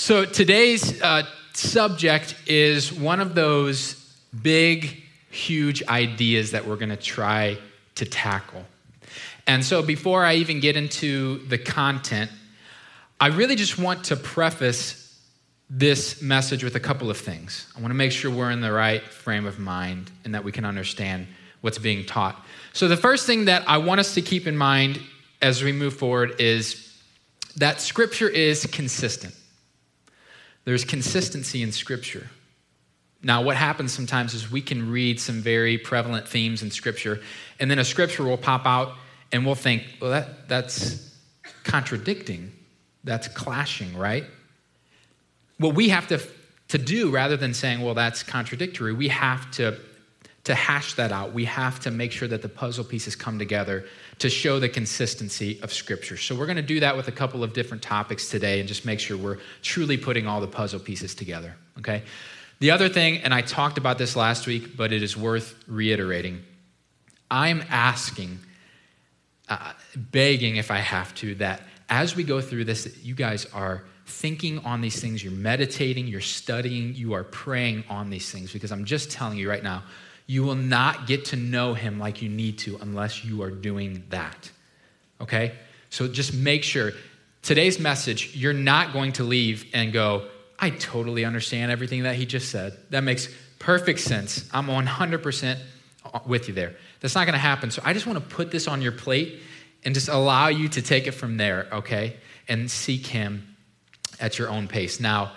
So today's uh, subject is one of those big, huge ideas that we're going to try to tackle. And so before I even get into the content, I really just want to preface this message with a couple of things. I want to make sure we're in the right frame of mind and that we can understand what's being taught. So, the first thing that I want us to keep in mind as we move forward is that Scripture is consistent. There's consistency in Scripture. Now, what happens sometimes is we can read some very prevalent themes in Scripture, and then a Scripture will pop out, and we'll think, well, that, that's contradicting, that's clashing, right? What we have to, to do, rather than saying, well, that's contradictory, we have to, to hash that out. We have to make sure that the puzzle pieces come together to show the consistency of Scripture. So, we're going to do that with a couple of different topics today and just make sure we're truly putting all the puzzle pieces together, okay? The other thing, and I talked about this last week, but it is worth reiterating I'm asking, uh, begging if I have to, that as we go through this, you guys are thinking on these things, you're meditating, you're studying, you are praying on these things, because I'm just telling you right now, you will not get to know him like you need to unless you are doing that. Okay? So just make sure today's message, you're not going to leave and go, I totally understand everything that he just said. That makes perfect sense. I'm 100% with you there. That's not going to happen. So I just want to put this on your plate and just allow you to take it from there, okay? And seek him at your own pace. Now,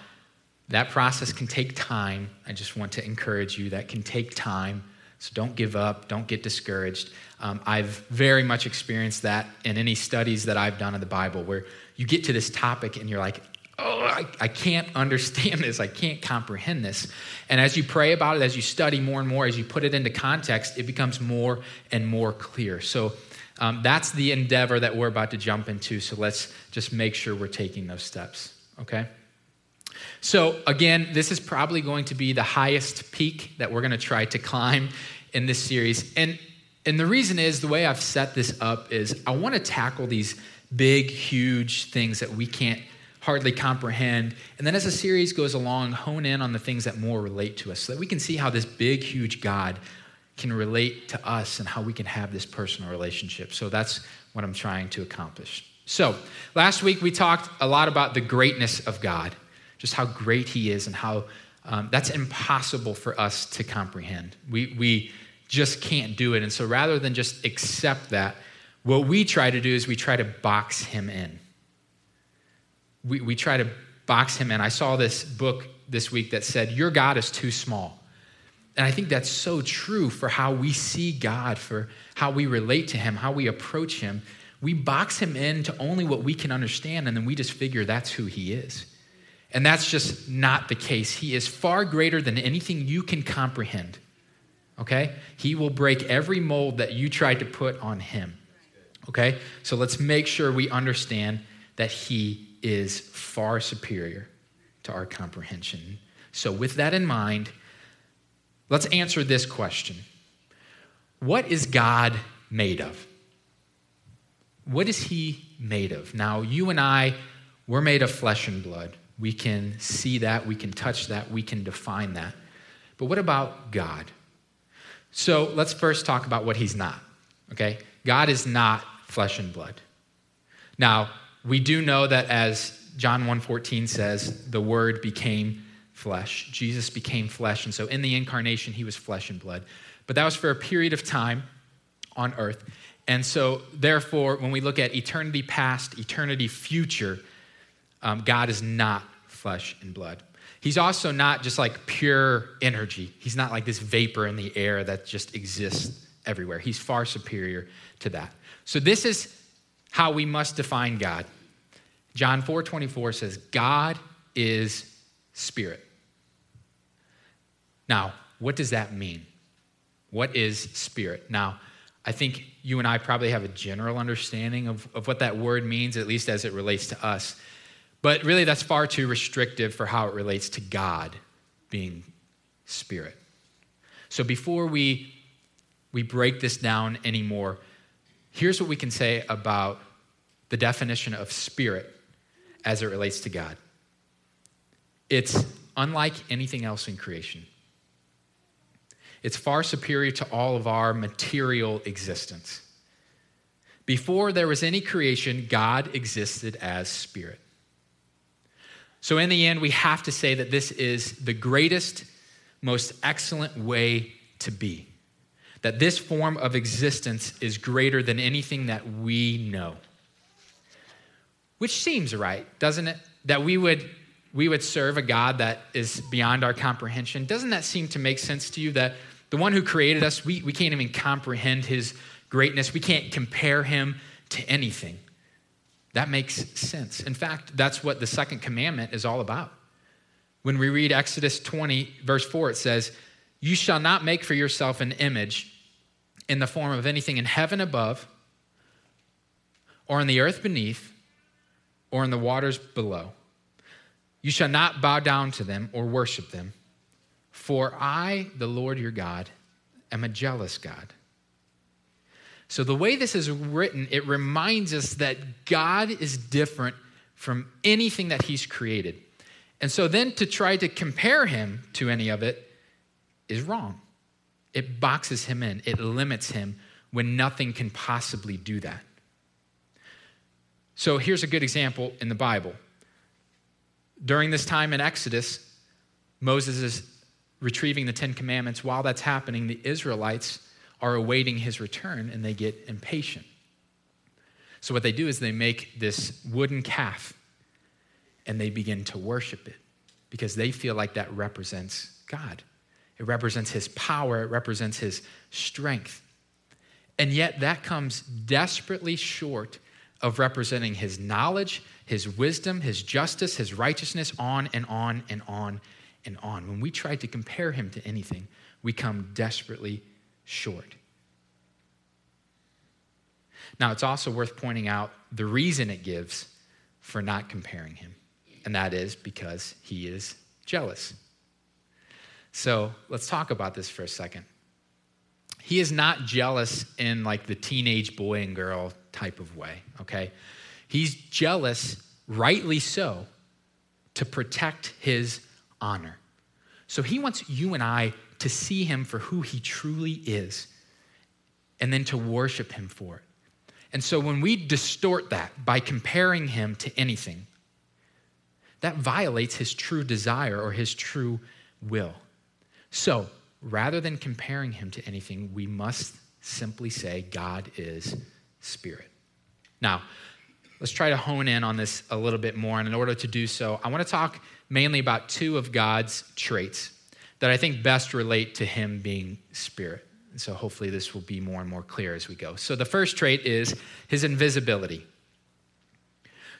that process can take time. I just want to encourage you that can take time. So don't give up, don't get discouraged. Um, I've very much experienced that in any studies that I've done of the Bible where you get to this topic and you're like, oh, I, I, can't understand this. I can't comprehend this. And as you pray about it, as you study more and more, as you put it into context, it becomes more and more clear. So um, that's the endeavor that we're about to jump into. So let's just make sure we're taking those steps, okay? So, again, this is probably going to be the highest peak that we're going to try to climb in this series. And, and the reason is the way I've set this up is I want to tackle these big, huge things that we can't hardly comprehend. And then as the series goes along, hone in on the things that more relate to us so that we can see how this big, huge God can relate to us and how we can have this personal relationship. So that's what I'm trying to accomplish. So, last week we talked a lot about the greatness of God, just how great He is and how um, that's impossible for us to comprehend. We, we just can't do it. And so, rather than just accept that, what we try to do is we try to box Him in we, we try to box him in. I saw this book this week that said, Your God is too small. And I think that's so true for how we see God, for how we relate to him, how we approach him. We box him into only what we can understand, and then we just figure that's who he is. And that's just not the case. He is far greater than anything you can comprehend. Okay? He will break every mold that you tried to put on him. Okay? So let's make sure we understand that he is far superior to our comprehension. So, with that in mind, let's answer this question What is God made of? What is He made of? Now, you and I, we're made of flesh and blood. We can see that, we can touch that, we can define that. But what about God? So, let's first talk about what He's not, okay? God is not flesh and blood. Now, we do know that as John 1:14 says, the word became flesh. Jesus became flesh, and so in the incarnation he was flesh and blood. But that was for a period of time on earth. And so, therefore, when we look at eternity past, eternity future, um, God is not flesh and blood. He's also not just like pure energy. He's not like this vapor in the air that just exists everywhere. He's far superior to that. So, this is how we must define God. John 4 24 says, God is spirit. Now, what does that mean? What is spirit? Now, I think you and I probably have a general understanding of, of what that word means, at least as it relates to us. But really, that's far too restrictive for how it relates to God being spirit. So before we, we break this down anymore, here's what we can say about the definition of spirit as it relates to God it's unlike anything else in creation. It's far superior to all of our material existence. Before there was any creation, God existed as spirit. So, in the end, we have to say that this is the greatest, most excellent way to be. That this form of existence is greater than anything that we know. Which seems right, doesn't it? That we would, we would serve a God that is beyond our comprehension. Doesn't that seem to make sense to you that the one who created us, we, we can't even comprehend his greatness. We can't compare him to anything. That makes sense. In fact, that's what the second commandment is all about. When we read Exodus 20, verse 4, it says, You shall not make for yourself an image in the form of anything in heaven above, or in the earth beneath, or in the waters below. You shall not bow down to them or worship them. For I, the Lord your God, am a jealous God. So, the way this is written, it reminds us that God is different from anything that He's created. And so, then to try to compare Him to any of it is wrong. It boxes Him in, it limits Him when nothing can possibly do that. So, here's a good example in the Bible. During this time in Exodus, Moses is retrieving the Ten Commandments, while that's happening, the Israelites are awaiting his return and they get impatient. So, what they do is they make this wooden calf and they begin to worship it because they feel like that represents God. It represents his power, it represents his strength. And yet, that comes desperately short of representing his knowledge, his wisdom, his justice, his righteousness, on and on and on and on. When we try to compare him to anything, we come desperately short. Now, it's also worth pointing out the reason it gives for not comparing him, and that is because he is jealous. So let's talk about this for a second. He is not jealous in like the teenage boy and girl type of way, okay? He's jealous, rightly so, to protect his honor. So he wants you and I to see him for who he truly is and then to worship him for it. And so when we distort that by comparing him to anything, that violates his true desire or his true will. So rather than comparing him to anything, we must simply say God is spirit. Now, let's try to hone in on this a little bit more. And in order to do so, I want to talk mainly about two of God's traits that I think best relate to him being spirit. And so hopefully this will be more and more clear as we go. So the first trait is his invisibility.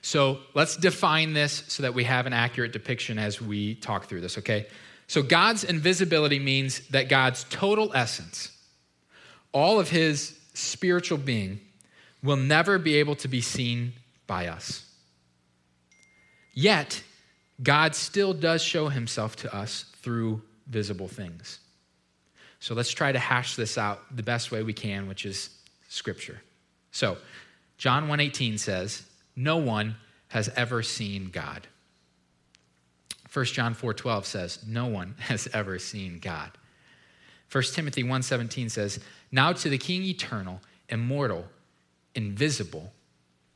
So let's define this so that we have an accurate depiction as we talk through this, okay? So God's invisibility means that God's total essence, all of his spiritual being, will never be able to be seen by us. Yet, God still does show himself to us through visible things. So let's try to hash this out the best way we can, which is scripture. So, John 1:18 says, "No one has ever seen God." 1 John 4:12 says, "No one has ever seen God." 1 Timothy 1:17 says, "Now to the King eternal, immortal, invisible,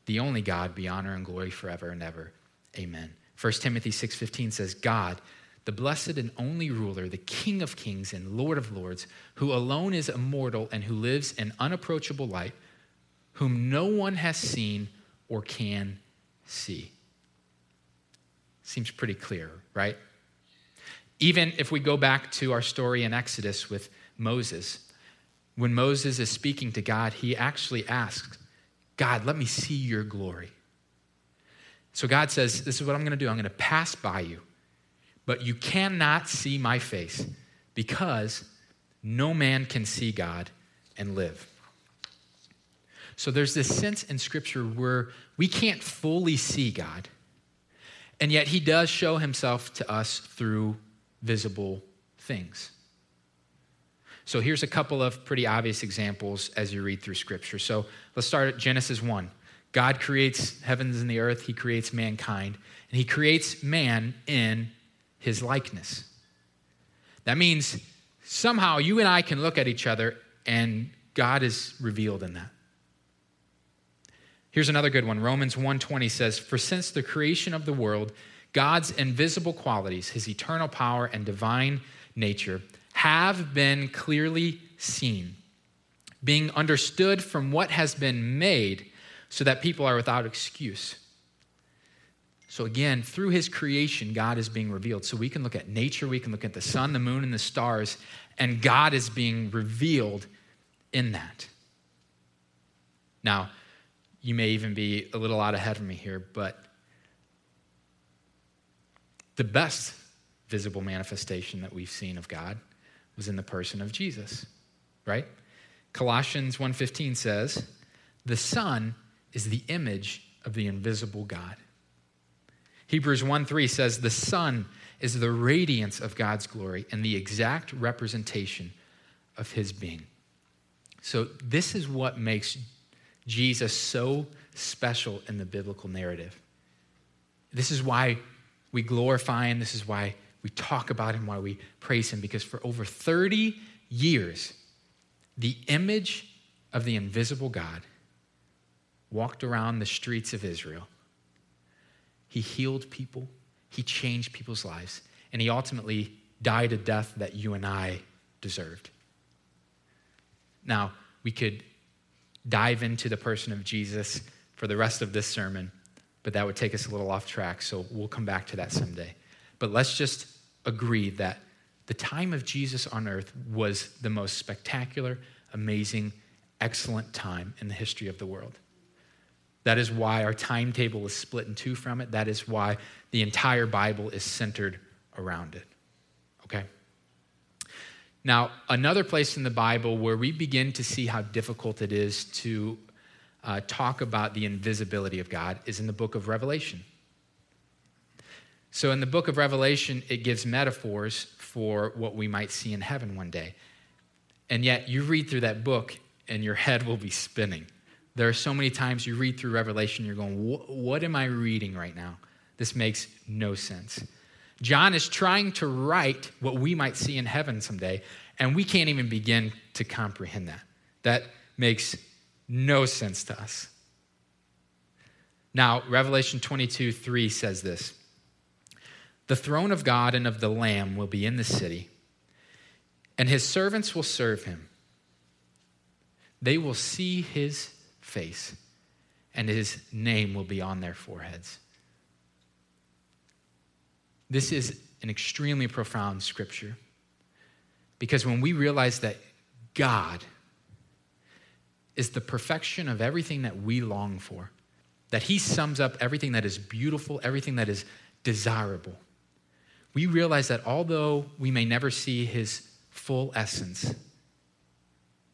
the only God be honor and glory forever and ever. Amen." 1 Timothy 6:15 says, "God, the blessed and only ruler, the King of kings and Lord of lords, who alone is immortal and who lives in unapproachable light, whom no one has seen or can see. Seems pretty clear, right? Even if we go back to our story in Exodus with Moses, when Moses is speaking to God, he actually asks, God, let me see your glory. So God says, This is what I'm going to do. I'm going to pass by you but you cannot see my face because no man can see God and live. So there's this sense in Scripture where we can't fully see God, and yet He does show Himself to us through visible things. So here's a couple of pretty obvious examples as you read through Scripture. So let's start at Genesis 1. God creates heavens and the earth, He creates mankind, and He creates man in his likeness. That means somehow you and I can look at each other and God is revealed in that. Here's another good one. Romans 1:20 says, "For since the creation of the world, God's invisible qualities, his eternal power and divine nature have been clearly seen, being understood from what has been made, so that people are without excuse." So, again, through his creation, God is being revealed. So, we can look at nature, we can look at the sun, the moon, and the stars, and God is being revealed in that. Now, you may even be a little out ahead of me here, but the best visible manifestation that we've seen of God was in the person of Jesus, right? Colossians 1:15 says, "The Son is the image of the invisible God." Hebrews 1:3 says, "The Son is the radiance of God's glory and the exact representation of his being." So, this is what makes Jesus so special in the biblical narrative. This is why we glorify him. This is why we talk about him, why we praise him, because for over 30 years, the image of the invisible God walked around the streets of Israel. He healed people, he changed people's lives, and he ultimately died a death that you and I deserved. Now, we could dive into the person of Jesus for the rest of this sermon, but that would take us a little off track, so we'll come back to that someday. But let's just agree that the time of Jesus on earth was the most spectacular, amazing, excellent time in the history of the world. That is why our timetable is split in two from it. That is why the entire Bible is centered around it. Okay? Now, another place in the Bible where we begin to see how difficult it is to uh, talk about the invisibility of God is in the book of Revelation. So, in the book of Revelation, it gives metaphors for what we might see in heaven one day. And yet, you read through that book and your head will be spinning. There are so many times you read through Revelation, you're going, What am I reading right now? This makes no sense. John is trying to write what we might see in heaven someday, and we can't even begin to comprehend that. That makes no sense to us. Now, Revelation 22 3 says this The throne of God and of the Lamb will be in the city, and his servants will serve him. They will see his face, and his name will be on their foreheads. This is an extremely profound scripture because when we realize that God is the perfection of everything that we long for, that He sums up everything that is beautiful, everything that is desirable, we realize that although we may never see His full essence,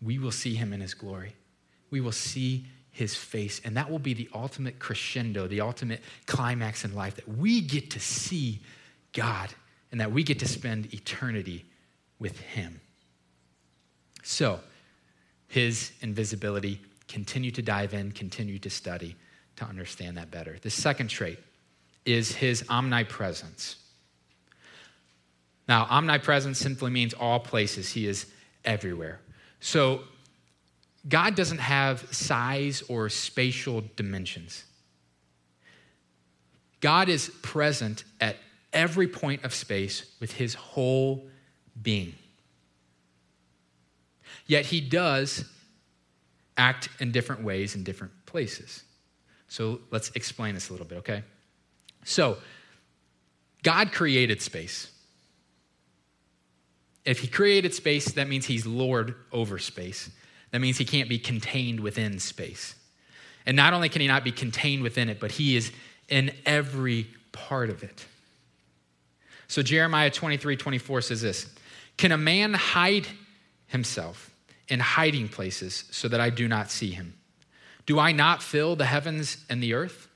we will see Him in His glory. We will see His face, and that will be the ultimate crescendo, the ultimate climax in life that we get to see God and that we get to spend eternity with Him. So, His invisibility, continue to dive in, continue to study to understand that better. The second trait is His omnipresence. Now, omnipresence simply means all places, He is everywhere. So, God doesn't have size or spatial dimensions. God is present at every point of space with his whole being. Yet he does act in different ways in different places. So let's explain this a little bit, okay? So, God created space. If he created space, that means he's Lord over space. That means he can't be contained within space. And not only can he not be contained within it, but he is in every part of it. So Jeremiah 23 24 says this Can a man hide himself in hiding places so that I do not see him? Do I not fill the heavens and the earth?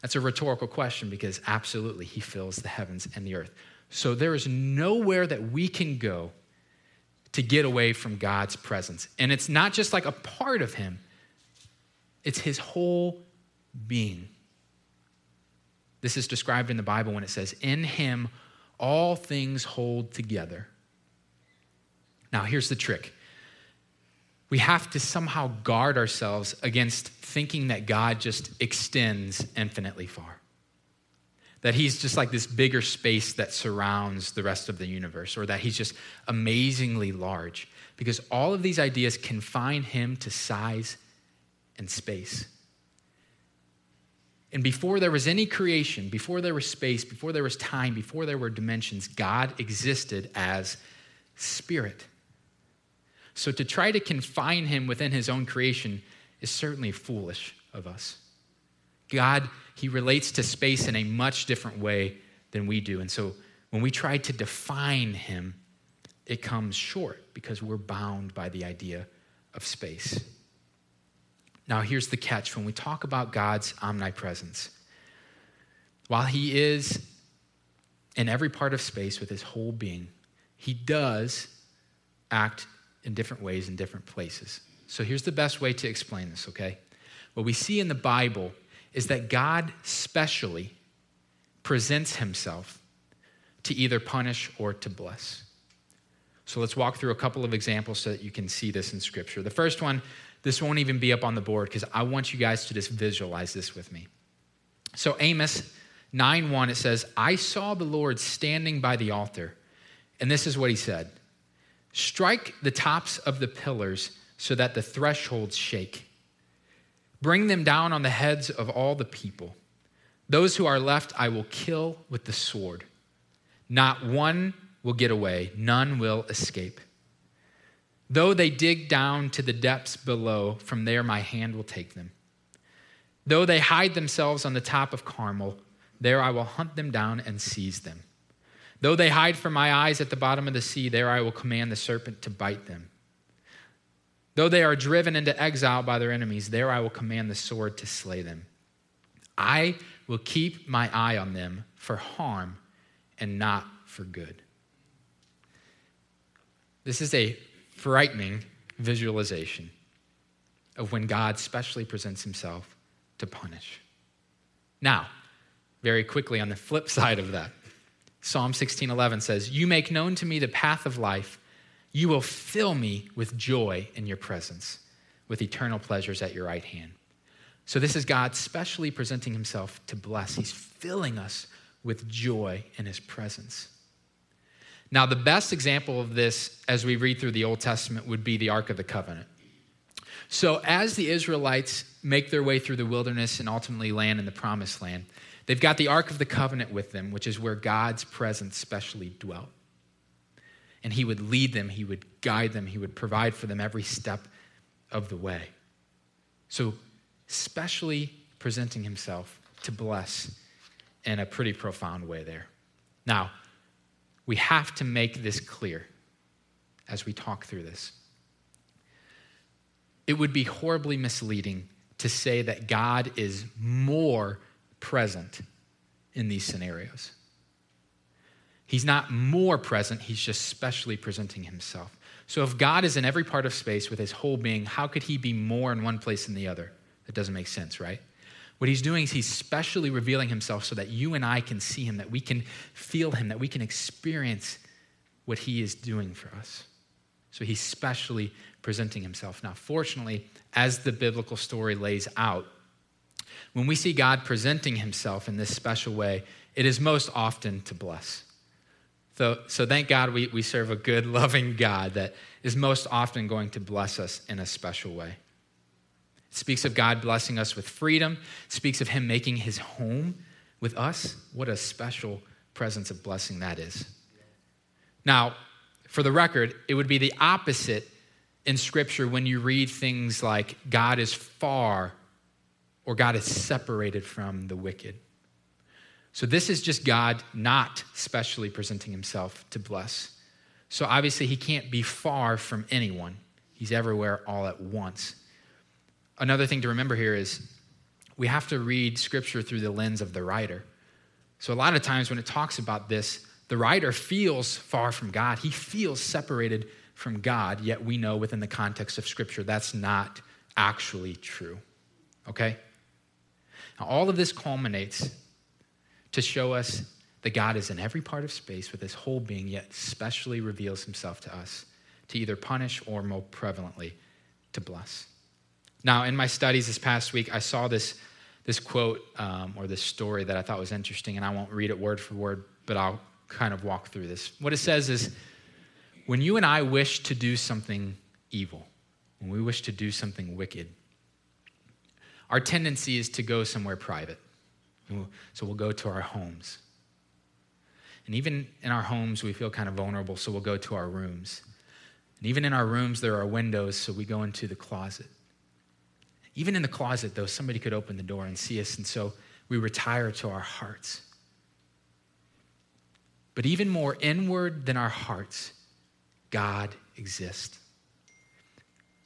That's a rhetorical question because absolutely he fills the heavens and the earth. So there is nowhere that we can go to get away from God's presence. And it's not just like a part of him, it's his whole being. This is described in the Bible when it says, In him all things hold together. Now, here's the trick we have to somehow guard ourselves against thinking that God just extends infinitely far. That he's just like this bigger space that surrounds the rest of the universe, or that he's just amazingly large. Because all of these ideas confine him to size and space. And before there was any creation, before there was space, before there was time, before there were dimensions, God existed as spirit. So to try to confine him within his own creation is certainly foolish of us. God, he relates to space in a much different way than we do. And so when we try to define him, it comes short because we're bound by the idea of space. Now, here's the catch when we talk about God's omnipresence, while he is in every part of space with his whole being, he does act in different ways in different places. So here's the best way to explain this, okay? What we see in the Bible is that God specially presents himself to either punish or to bless. So let's walk through a couple of examples so that you can see this in Scripture. The first one, this won't even be up on the board because I want you guys to just visualize this with me. So Amos 9 1, it says, I saw the Lord standing by the altar, and this is what he said Strike the tops of the pillars so that the thresholds shake. Bring them down on the heads of all the people. Those who are left I will kill with the sword. Not one will get away, none will escape. Though they dig down to the depths below, from there my hand will take them. Though they hide themselves on the top of Carmel, there I will hunt them down and seize them. Though they hide from my eyes at the bottom of the sea, there I will command the serpent to bite them. Though they are driven into exile by their enemies, there I will command the sword to slay them. I will keep my eye on them for harm and not for good. This is a frightening visualization of when God specially presents himself to punish. Now, very quickly on the flip side of that, Psalm 16:11 says, "You make known to me the path of life. You will fill me with joy in your presence, with eternal pleasures at your right hand." So this is God specially presenting himself to bless. He's filling us with joy in his presence. Now, the best example of this as we read through the Old Testament would be the Ark of the Covenant. So, as the Israelites make their way through the wilderness and ultimately land in the promised land, They've got the Ark of the Covenant with them, which is where God's presence specially dwelt. And He would lead them, He would guide them, He would provide for them every step of the way. So, specially presenting Himself to bless in a pretty profound way there. Now, we have to make this clear as we talk through this. It would be horribly misleading to say that God is more present in these scenarios. He's not more present, he's just specially presenting himself. So if God is in every part of space with his whole being, how could he be more in one place than the other? That doesn't make sense, right? What he's doing is he's specially revealing himself so that you and I can see him, that we can feel him, that we can experience what he is doing for us. So he's specially presenting himself. Now, fortunately, as the biblical story lays out, when we see God presenting himself in this special way, it is most often to bless. So, so thank God we, we serve a good, loving God that is most often going to bless us in a special way. It speaks of God blessing us with freedom, it speaks of Him making His home with us. What a special presence of blessing that is. Now, for the record, it would be the opposite in Scripture when you read things like God is far or God is separated from the wicked. So this is just God not specially presenting himself to bless. So obviously, he can't be far from anyone, he's everywhere all at once. Another thing to remember here is we have to read scripture through the lens of the writer. So, a lot of times when it talks about this, the writer feels far from God. He feels separated from God, yet we know within the context of scripture that's not actually true. Okay? Now, all of this culminates to show us that God is in every part of space with his whole being, yet specially reveals himself to us to either punish or more prevalently to bless. Now, in my studies this past week, I saw this, this quote um, or this story that I thought was interesting, and I won't read it word for word, but I'll kind of walk through this. What it says is when you and I wish to do something evil, when we wish to do something wicked, our tendency is to go somewhere private. So we'll go to our homes. And even in our homes, we feel kind of vulnerable, so we'll go to our rooms. And even in our rooms, there are windows, so we go into the closet. Even in the closet, though, somebody could open the door and see us, and so we retire to our hearts. But even more inward than our hearts, God exists.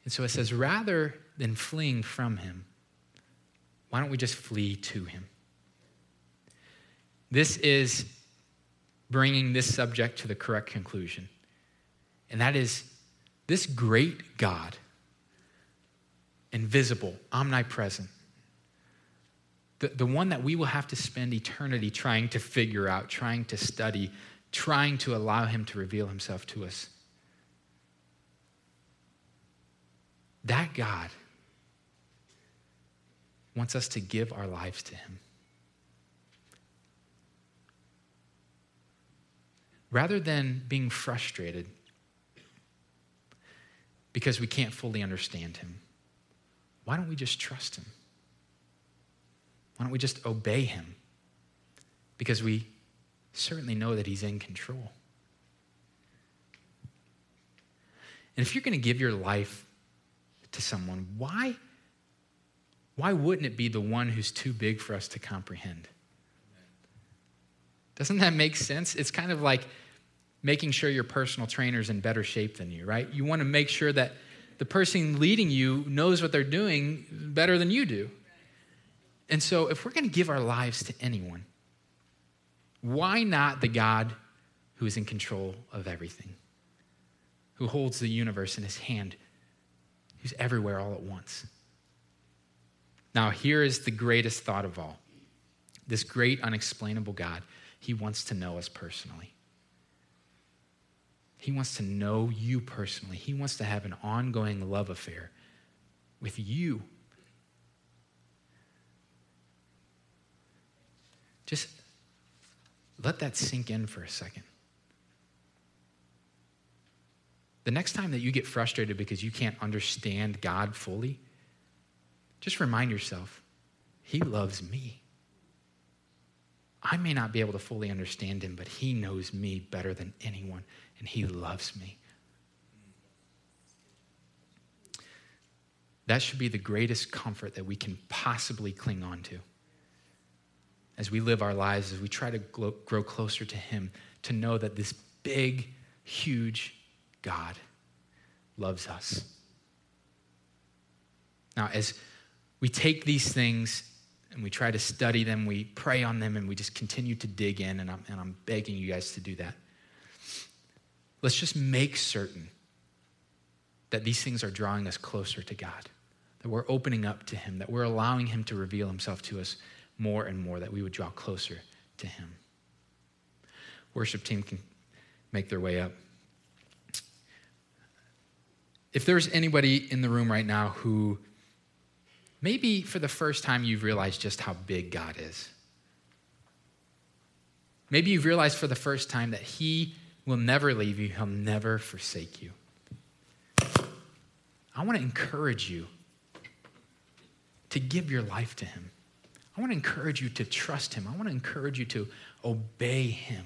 And so it says, rather than fleeing from him, why don't we just flee to him? This is bringing this subject to the correct conclusion. And that is this great God, invisible, omnipresent, the, the one that we will have to spend eternity trying to figure out, trying to study, trying to allow him to reveal himself to us. That God wants us to give our lives to him. Rather than being frustrated because we can't fully understand him, why don't we just trust him? Why don't we just obey him? Because we certainly know that he's in control. And if you're going to give your life to someone, why, why wouldn't it be the one who's too big for us to comprehend? Doesn't that make sense? It's kind of like making sure your personal trainer's in better shape than you, right? You want to make sure that the person leading you knows what they're doing better than you do. And so, if we're going to give our lives to anyone, why not the God who is in control of everything, who holds the universe in his hand, who's everywhere all at once? Now, here is the greatest thought of all this great, unexplainable God he wants to know us personally. He wants to know you personally. He wants to have an ongoing love affair with you. Just let that sink in for a second. The next time that you get frustrated because you can't understand God fully, just remind yourself, He loves me. I may not be able to fully understand him, but he knows me better than anyone, and he loves me. That should be the greatest comfort that we can possibly cling on to as we live our lives, as we try to grow closer to him, to know that this big, huge God loves us. Now, as we take these things and we try to study them, we pray on them, and we just continue to dig in. And I'm, and I'm begging you guys to do that. Let's just make certain that these things are drawing us closer to God, that we're opening up to Him, that we're allowing Him to reveal Himself to us more and more, that we would draw closer to Him. Worship team can make their way up. If there's anybody in the room right now who maybe for the first time you've realized just how big God is. Maybe you've realized for the first time that He will never leave you, He'll never forsake you. I want to encourage you to give your life to Him. I want to encourage you to trust Him. I want to encourage you to obey Him.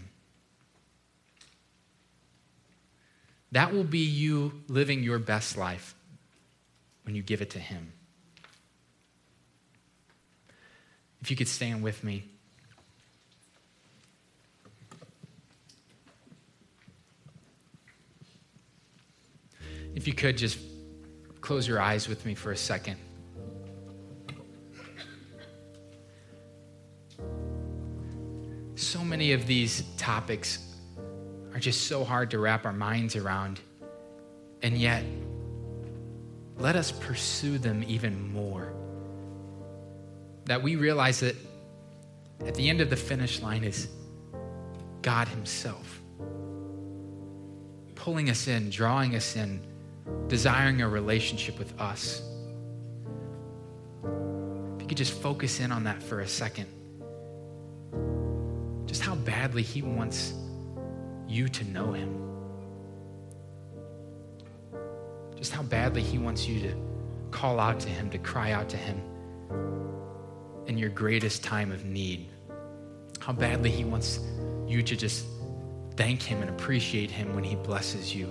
That will be you living your best life when you give it to Him. If you could stand with me. If you could just close your eyes with me for a second. So many of these topics are just so hard to wrap our minds around. And yet, let us pursue them even more that we realize that at the end of the finish line is God Himself pulling us in, drawing us in, desiring a relationship with us. If you could just focus in on that for a second, just how badly He wants you to know Him. Just how badly He wants you to call out to Him, to cry out to Him in your greatest time of need. How badly He wants you to just thank Him and appreciate Him when He blesses you.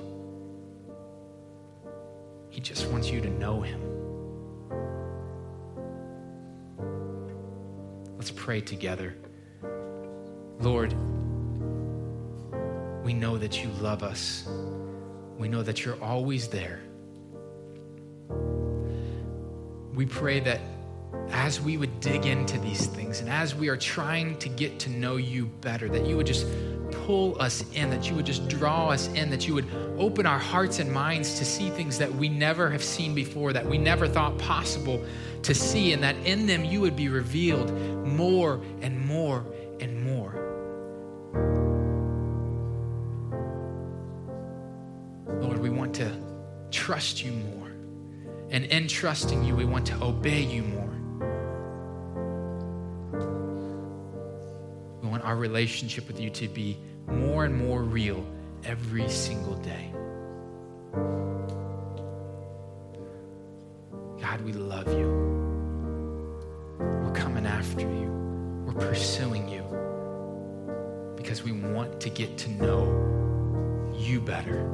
He just wants you to know Him. Let's pray together. Lord, we know that you love us. We know that you're always there. We pray that as we would dig into these things and as we are trying to get to know you better, that you would just pull us in, that you would just draw us in, that you would open our hearts and minds to see things that we never have seen before, that we never thought possible to see, and that in them you would be revealed more and more and more. Lord, we want to trust you more. And in trusting you, we want to obey you more. Our relationship with you to be more and more real every single day. God, we love you. We're coming after you. We're pursuing you because we want to get to know you better.